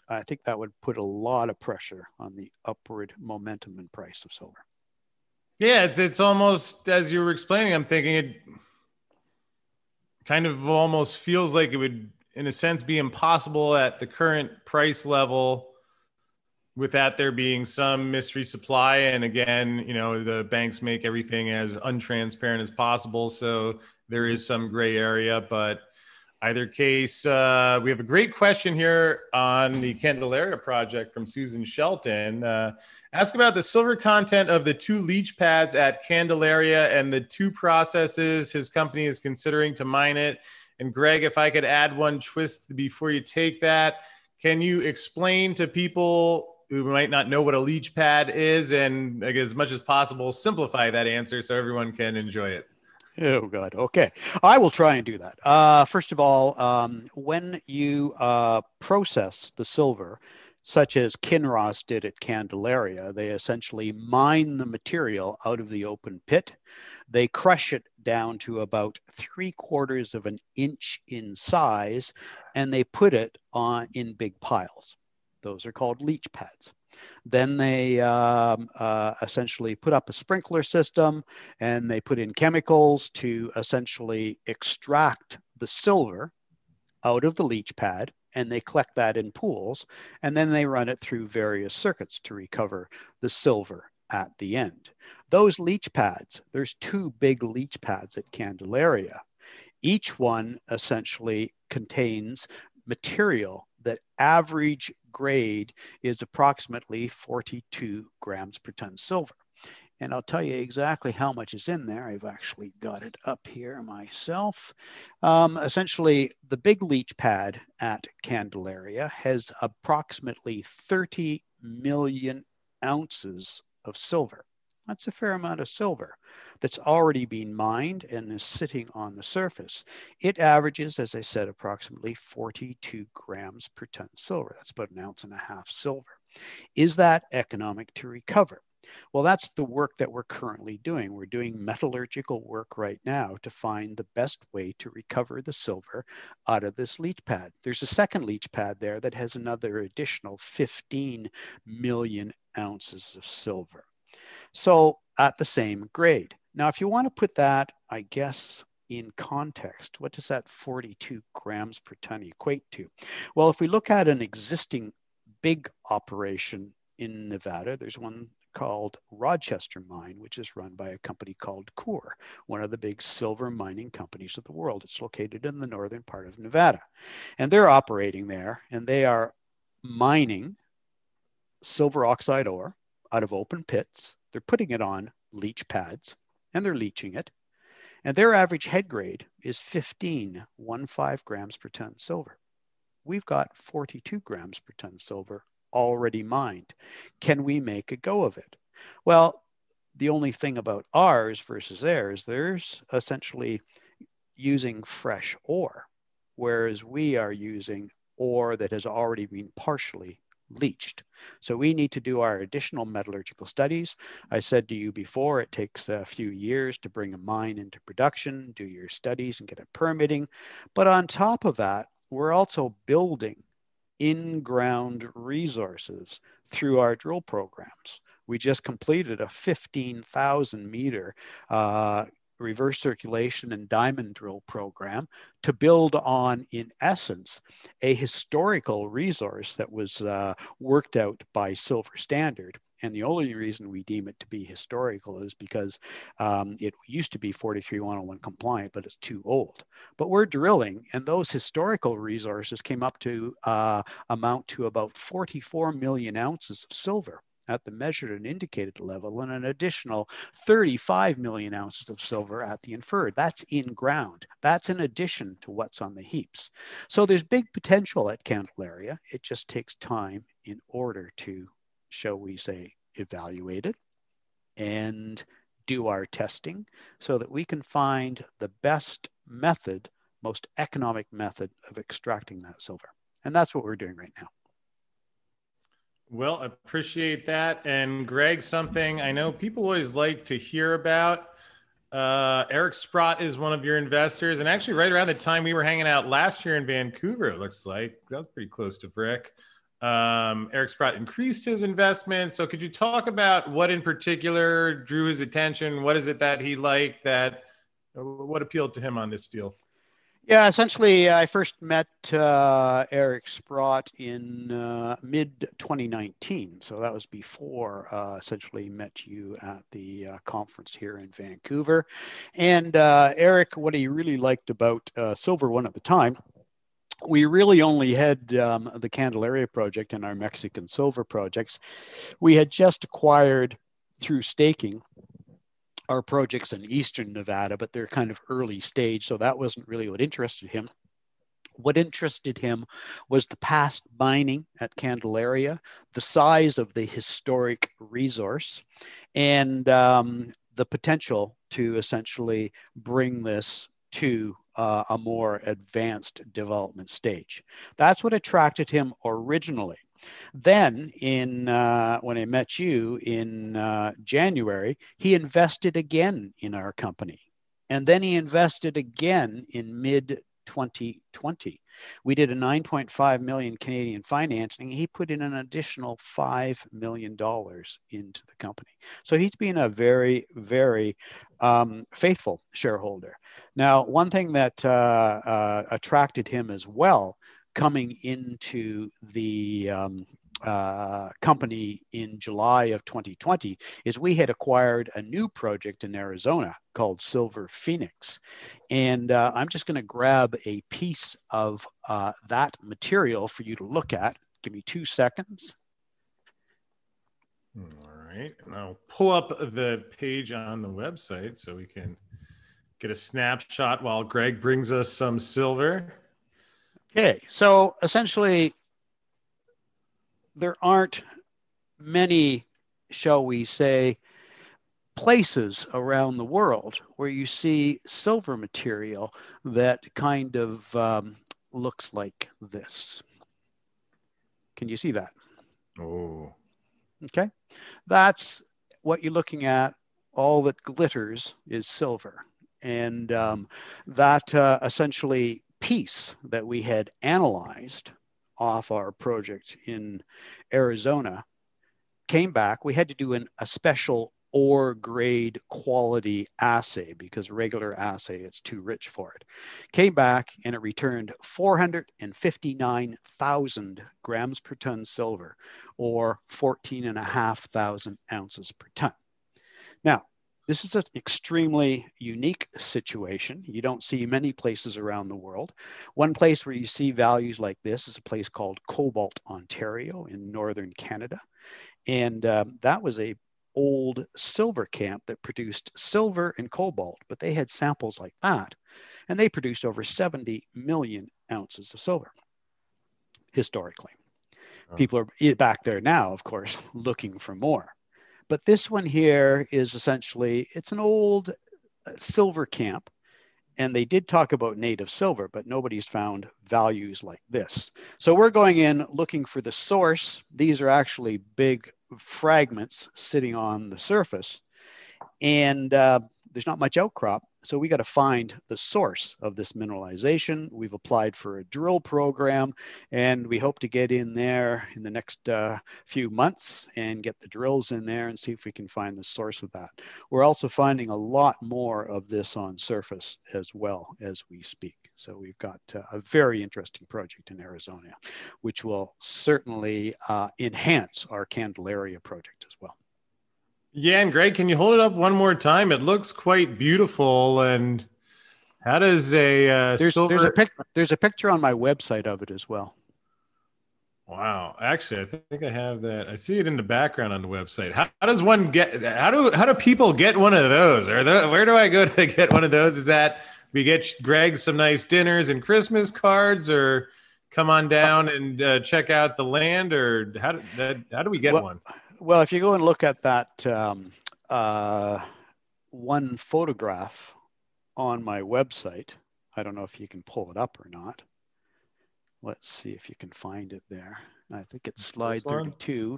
I think that would put a lot of pressure on the upward momentum and price of silver. Yeah, it's it's almost as you were explaining. I'm thinking it kind of almost feels like it would, in a sense, be impossible at the current price level without there being some mystery supply. And again, you know, the banks make everything as untransparent as possible, so there is some gray area, but Either case, uh, we have a great question here on the Candelaria project from Susan Shelton. Uh, ask about the silver content of the two leach pads at Candelaria and the two processes his company is considering to mine it. And Greg, if I could add one twist before you take that, can you explain to people who might not know what a leach pad is and like, as much as possible simplify that answer so everyone can enjoy it? Oh God. Okay, I will try and do that. Uh, first of all, um, when you uh, process the silver, such as Kinross did at Candelaria, they essentially mine the material out of the open pit. They crush it down to about three quarters of an inch in size, and they put it on in big piles. Those are called leach pads. Then they um, uh, essentially put up a sprinkler system and they put in chemicals to essentially extract the silver out of the leach pad and they collect that in pools and then they run it through various circuits to recover the silver at the end. Those leach pads, there's two big leach pads at Candelaria. Each one essentially contains material that average grade is approximately 42 grams per ton silver. And I'll tell you exactly how much is in there. I've actually got it up here myself. Um, essentially, the big leach pad at Candelaria has approximately 30 million ounces of silver. That's a fair amount of silver that's already been mined and is sitting on the surface. It averages, as I said, approximately 42 grams per ton silver. That's about an ounce and a half silver. Is that economic to recover? Well, that's the work that we're currently doing. We're doing metallurgical work right now to find the best way to recover the silver out of this leach pad. There's a second leach pad there that has another additional 15 million ounces of silver. So at the same grade. Now, if you want to put that, I guess, in context, what does that 42 grams per ton equate to? Well, if we look at an existing big operation in Nevada, there's one called Rochester Mine, which is run by a company called Coeur, one of the big silver mining companies of the world. It's located in the northern part of Nevada. And they're operating there and they are mining silver oxide ore out of open pits they're putting it on leach pads and they're leaching it. And their average head grade is 15, 15 grams per ton silver. We've got 42 grams per ton silver already mined. Can we make a go of it? Well, the only thing about ours versus theirs, there's essentially using fresh ore, whereas we are using ore that has already been partially leached. So we need to do our additional metallurgical studies. I said to you before, it takes a few years to bring a mine into production, do your studies and get it permitting. But on top of that, we're also building in-ground resources through our drill programs. We just completed a 15,000 meter uh, reverse circulation and diamond drill program to build on, in essence, a historical resource that was uh, worked out by Silver Standard. And the only reason we deem it to be historical is because um, it used to be 43101 compliant, but it's too old. But we're drilling, and those historical resources came up to uh, amount to about 44 million ounces of silver at the measured and indicated level and an additional 35 million ounces of silver at the inferred. That's in ground. That's in addition to what's on the heaps. So there's big potential at Candelaria. It just takes time in order to, shall we say, evaluate it and do our testing so that we can find the best method, most economic method of extracting that silver. And that's what we're doing right now. Well, appreciate that. And Greg, something I know people always like to hear about. Uh, Eric Sprott is one of your investors, and actually, right around the time we were hanging out last year in Vancouver, it looks like that was pretty close to VRIC. Um, Eric Sprott increased his investment. So, could you talk about what in particular drew his attention? What is it that he liked? That what appealed to him on this deal? Yeah, essentially, I first met uh, Eric Sprott in uh, mid 2019. So that was before uh, essentially met you at the uh, conference here in Vancouver. And uh, Eric, what he really liked about uh, Silver One at the time we really only had um, the Candelaria project and our Mexican silver projects. We had just acquired through staking our projects in eastern Nevada, but they're kind of early stage, so that wasn't really what interested him. What interested him was the past mining at Candelaria, the size of the historic resource, and um, the potential to essentially bring this to uh, a more advanced development stage. That's what attracted him originally. Then, in uh, when I met you in uh, January, he invested again in our company, and then he invested again in mid 2020. We did a 9.5 million Canadian financing. He put in an additional $5 million into the company. So he's been a very, very um, faithful shareholder. Now, one thing that uh, uh, attracted him as well coming into the um, uh, company in July of 2020 is we had acquired a new project in Arizona called Silver Phoenix. And uh, I'm just going to grab a piece of uh, that material for you to look at. Give me two seconds. All right. And I'll pull up the page on the website so we can get a snapshot while Greg brings us some silver. Okay, so essentially, there aren't many, shall we say, places around the world where you see silver material that kind of um, looks like this. Can you see that? Oh. Okay. That's what you're looking at. All that glitters is silver. And um, that uh, essentially piece that we had analyzed off our project in Arizona came back. We had to do an, a special ore grade quality assay because regular assay it's too rich for it came back and it returned 459,000 grams per ton silver or 14 and a half thousand ounces per ton now this is an extremely unique situation. You don't see many places around the world. One place where you see values like this is a place called Cobalt, Ontario in northern Canada. And um, that was a old silver camp that produced silver and cobalt, but they had samples like that. And they produced over 70 million ounces of silver historically. People are back there now, of course, looking for more. But this one here is essentially, it's an old uh, silver camp. And they did talk about native silver, but nobody's found values like this. So we're going in looking for the source. These are actually big fragments sitting on the surface. And uh, there's not much outcrop. So we got to find the source of this mineralization. We've applied for a drill program and we hope to get in there in the next uh, few months and get the drills in there and see if we can find the source of that. We're also finding a lot more of this on surface as well as we speak. So we've got uh, a very interesting project in Arizona, which will certainly uh, enhance our Candelaria project as well. Yeah, and Greg, can you hold it up one more time? It looks quite beautiful. And how does a uh, there's silver... there's a pic- there's a picture on my website of it as well. Wow, actually, I think I have that. I see it in the background on the website. How, how does one get? How do how do people get one of those? Or the, where do I go to get one of those? Is that we get Greg some nice dinners and Christmas cards, or come on down and uh, check out the land, or how do that, how do we get well, one? Well, if you go and look at that um, uh, one photograph on my website, I don't know if you can pull it up or not. Let's see if you can find it there. I think it's slide 32.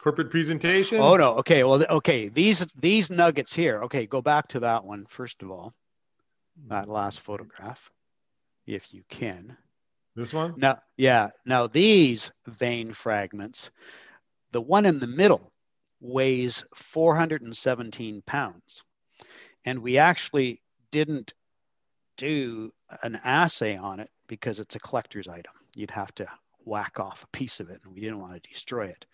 Corporate presentation? Oh no. Okay. Well, okay. These these nuggets here. Okay, go back to that one first of all. That last photograph, if you can. This one? Now, yeah. Now these vein fragments the one in the middle weighs 417 pounds. And we actually didn't do an assay on it because it's a collector's item. You'd have to whack off a piece of it, and we didn't want to destroy it.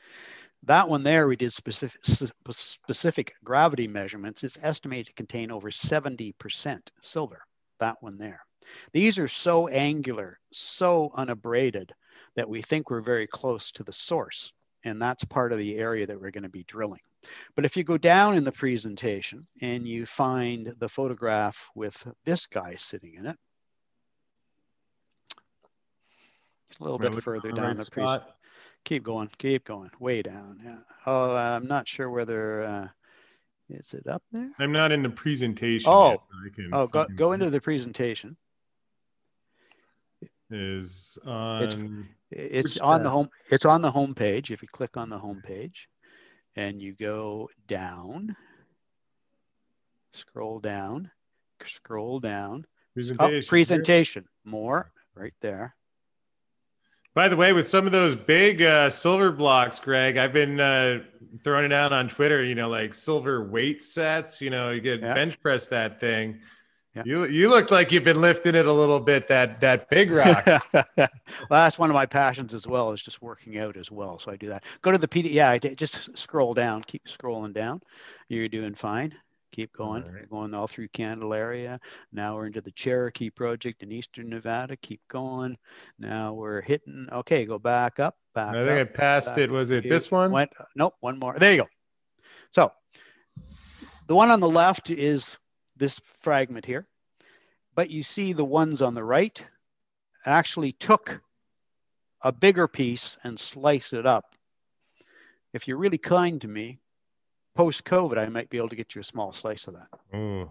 That one there, we did specific, specific gravity measurements. It's estimated to contain over 70% silver, that one there. These are so angular, so unabraded that we think we're very close to the source and that's part of the area that we're going to be drilling. But if you go down in the presentation and you find the photograph with this guy sitting in it, a little bit further down the presentation. Keep going, keep going, way down. Yeah. Oh, I'm not sure whether uh, is it up there. I'm not in the presentation. Oh, oh, go, go into the presentation. Is on. It's, it's on tab? the home. It's on the home page. If you click on the home page, and you go down, scroll down, scroll down. Presentation. Oh, presentation. More right there. By the way, with some of those big uh, silver blocks, Greg, I've been uh, throwing it out on Twitter. You know, like silver weight sets. You know, you get yeah. bench press that thing. Yeah. You you look like you've been lifting it a little bit. That that big rock. well, that's one of my passions as well. Is just working out as well. So I do that. Go to the PD. Yeah, just scroll down. Keep scrolling down. You're doing fine. Keep going. All right. going all through Candelaria. Now we're into the Cherokee project in Eastern Nevada. Keep going. Now we're hitting. Okay, go back up. Back. I think up, I passed it. Was it this one? Went, nope. One more. There you go. So the one on the left is this fragment here. But you see the ones on the right actually took a bigger piece and sliced it up. If you're really kind to me, post COVID, I might be able to get you a small slice of that. Ooh.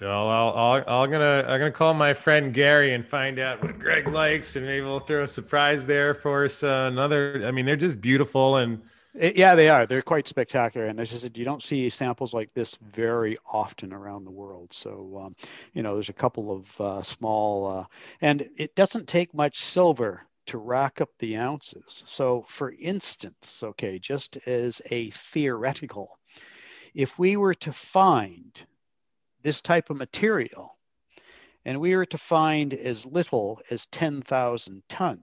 I'll, I'll, i am gonna I'm gonna call my friend Gary and find out what Greg likes, and maybe we'll throw a surprise there for us. Uh, another, I mean, they're just beautiful, and it, yeah, they are. They're quite spectacular, and as I said, you don't see samples like this very often around the world. So, um, you know, there's a couple of uh, small, uh, and it doesn't take much silver to rack up the ounces. So, for instance, okay, just as a theoretical, if we were to find this type of material, and we were to find as little as 10,000 tons,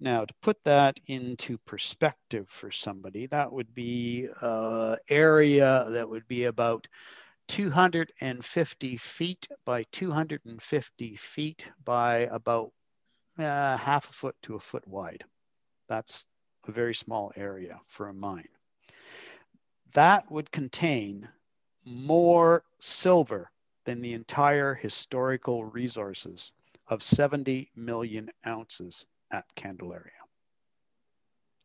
now, to put that into perspective for somebody, that would be uh, area that would be about 250 feet by 250 feet by about uh, half a foot to a foot wide. That's a very small area for a mine. That would contain more silver than the entire historical resources of 70 million ounces at Candelaria.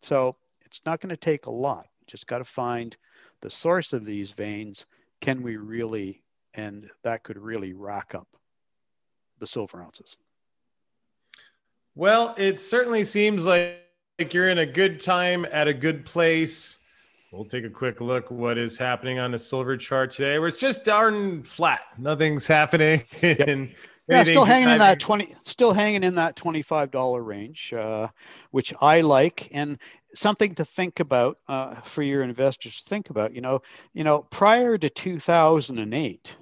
So it's not going to take a lot. Just got to find the source of these veins. Can we really, and that could really rack up the silver ounces. Well, it certainly seems like, like you're in a good time at a good place. We'll take a quick look what is happening on the silver chart today, where it's just darn flat. Nothing's happening. Yep. yeah, still hanging in that twenty, still hanging in that twenty-five dollar range, uh, which I like, and something to think about uh, for your investors. To think about, you know, you know, prior to two thousand and eight,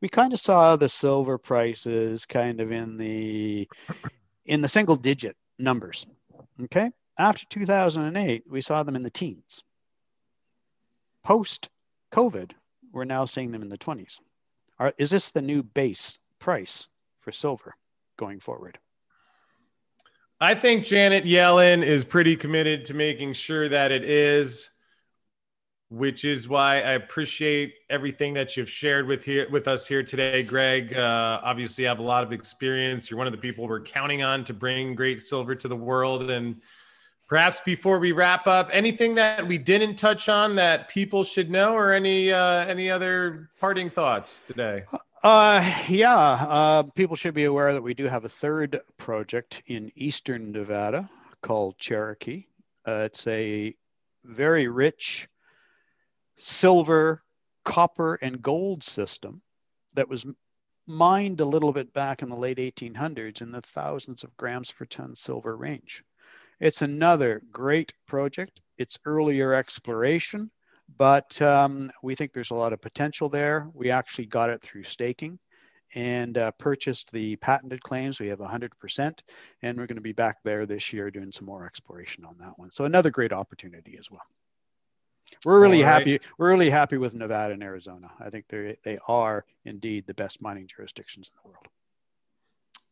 we kind of saw the silver prices kind of in the in the single digit numbers. Okay, after two thousand and eight, we saw them in the teens. Post COVID, we're now seeing them in the twenties. Are, is this the new base price for silver going forward? I think Janet Yellen is pretty committed to making sure that it is, which is why I appreciate everything that you've shared with here with us here today, Greg. Uh, obviously, you have a lot of experience. You're one of the people we're counting on to bring great silver to the world, and Perhaps before we wrap up, anything that we didn't touch on that people should know, or any uh, any other parting thoughts today? Uh, yeah, uh, people should be aware that we do have a third project in eastern Nevada called Cherokee. Uh, it's a very rich silver, copper, and gold system that was mined a little bit back in the late 1800s in the thousands of grams per ton silver range. It's another great project. It's earlier exploration, but um, we think there's a lot of potential there. We actually got it through staking and uh, purchased the patented claims. We have 100%, and we're going to be back there this year doing some more exploration on that one. So another great opportunity as well. We're really right. happy. We're really happy with Nevada and Arizona. I think they they are indeed the best mining jurisdictions in the world.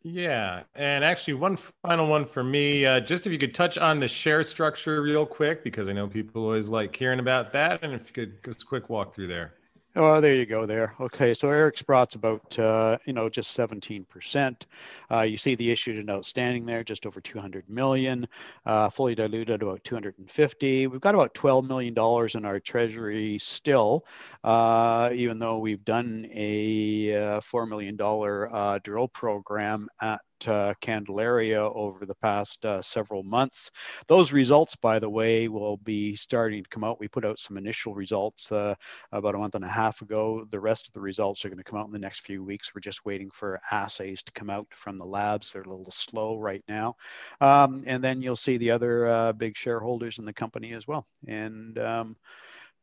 Yeah, and actually, one final one for me. Uh, just if you could touch on the share structure real quick, because I know people always like hearing about that, and if you could just a quick walk through there. Oh, there you go. There. Okay, so Eric Sprott's about uh, you know just 17 percent. Uh, you see the issued and outstanding there, just over 200 million. Uh, fully diluted about 250. We've got about 12 million dollars in our treasury still, uh, even though we've done a uh, four million dollar uh, drill program at uh, Candelaria over the past uh, several months. Those results, by the way, will be starting to come out. We put out some initial results uh, about a month and a half ago. The rest of the results are going to come out in the next few weeks. We're just waiting for assays to come out from the labs. They're a little slow right now. Um, and then you'll see the other uh, big shareholders in the company as well. And um,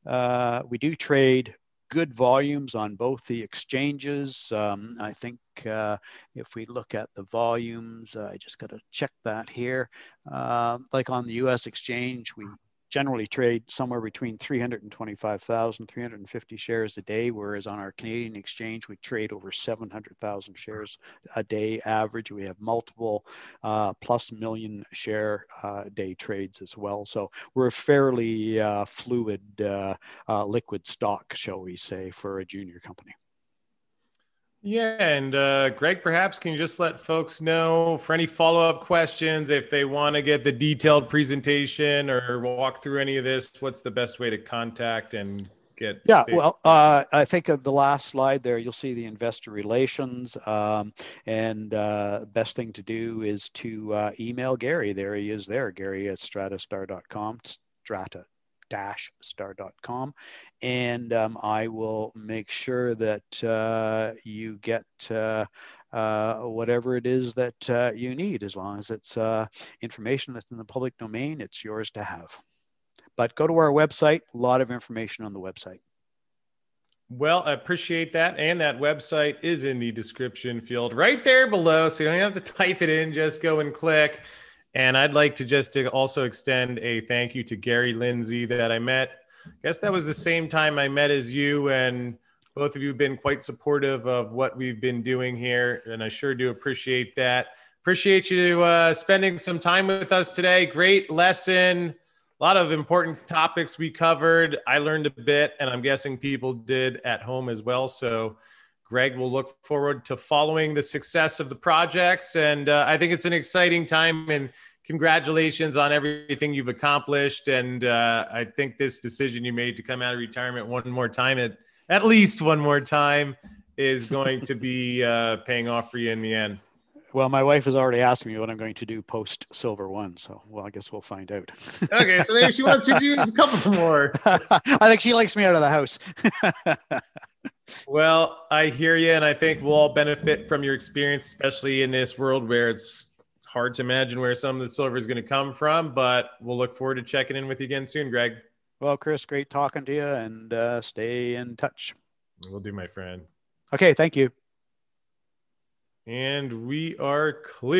uh, we do trade good volumes on both the exchanges. Um, I think uh, if we look at the volumes, uh, I just got to check that here. Uh, like on the US exchange, we generally trade somewhere between 325,000, 350 shares a day, whereas on our Canadian exchange, we trade over 700,000 shares a day average. We have multiple uh, plus million share uh, day trades as well. So we're a fairly uh, fluid uh, uh, liquid stock, shall we say, for a junior company. Yeah, and uh, Greg, perhaps can you just let folks know for any follow up questions if they want to get the detailed presentation or walk through any of this? What's the best way to contact and get? Yeah, space? well, uh, I think of the last slide there, you'll see the investor relations, um, and uh, best thing to do is to uh, email Gary. There he is. There, Gary at stratastar.com. Strata star.com and um, I will make sure that uh, you get uh, uh, whatever it is that uh, you need as long as it's uh, information that's in the public domain it's yours to have but go to our website a lot of information on the website well, I appreciate that. And that website is in the description field right there below. So you don't have to type it in, just go and click. And I'd like to just to also extend a thank you to Gary Lindsay that I met. I guess that was the same time I met as you, and both of you have been quite supportive of what we've been doing here, and I sure do appreciate that. Appreciate you uh, spending some time with us today. Great lesson. A lot of important topics we covered. I learned a bit, and I'm guessing people did at home as well. So, Greg will look forward to following the success of the projects. And uh, I think it's an exciting time. And congratulations on everything you've accomplished. And uh, I think this decision you made to come out of retirement one more time, at, at least one more time, is going to be uh, paying off for you in the end. Well, my wife has already asked me what I'm going to do post Silver One, so well, I guess we'll find out. okay, so maybe she wants to do a couple more. I think she likes me out of the house. Well, I hear you, and I think we'll all benefit from your experience, especially in this world where it's hard to imagine where some of the silver is going to come from. But we'll look forward to checking in with you again soon, Greg. Well, Chris, great talking to you, and uh, stay in touch. We'll do, my friend. Okay, thank you. And we are clear.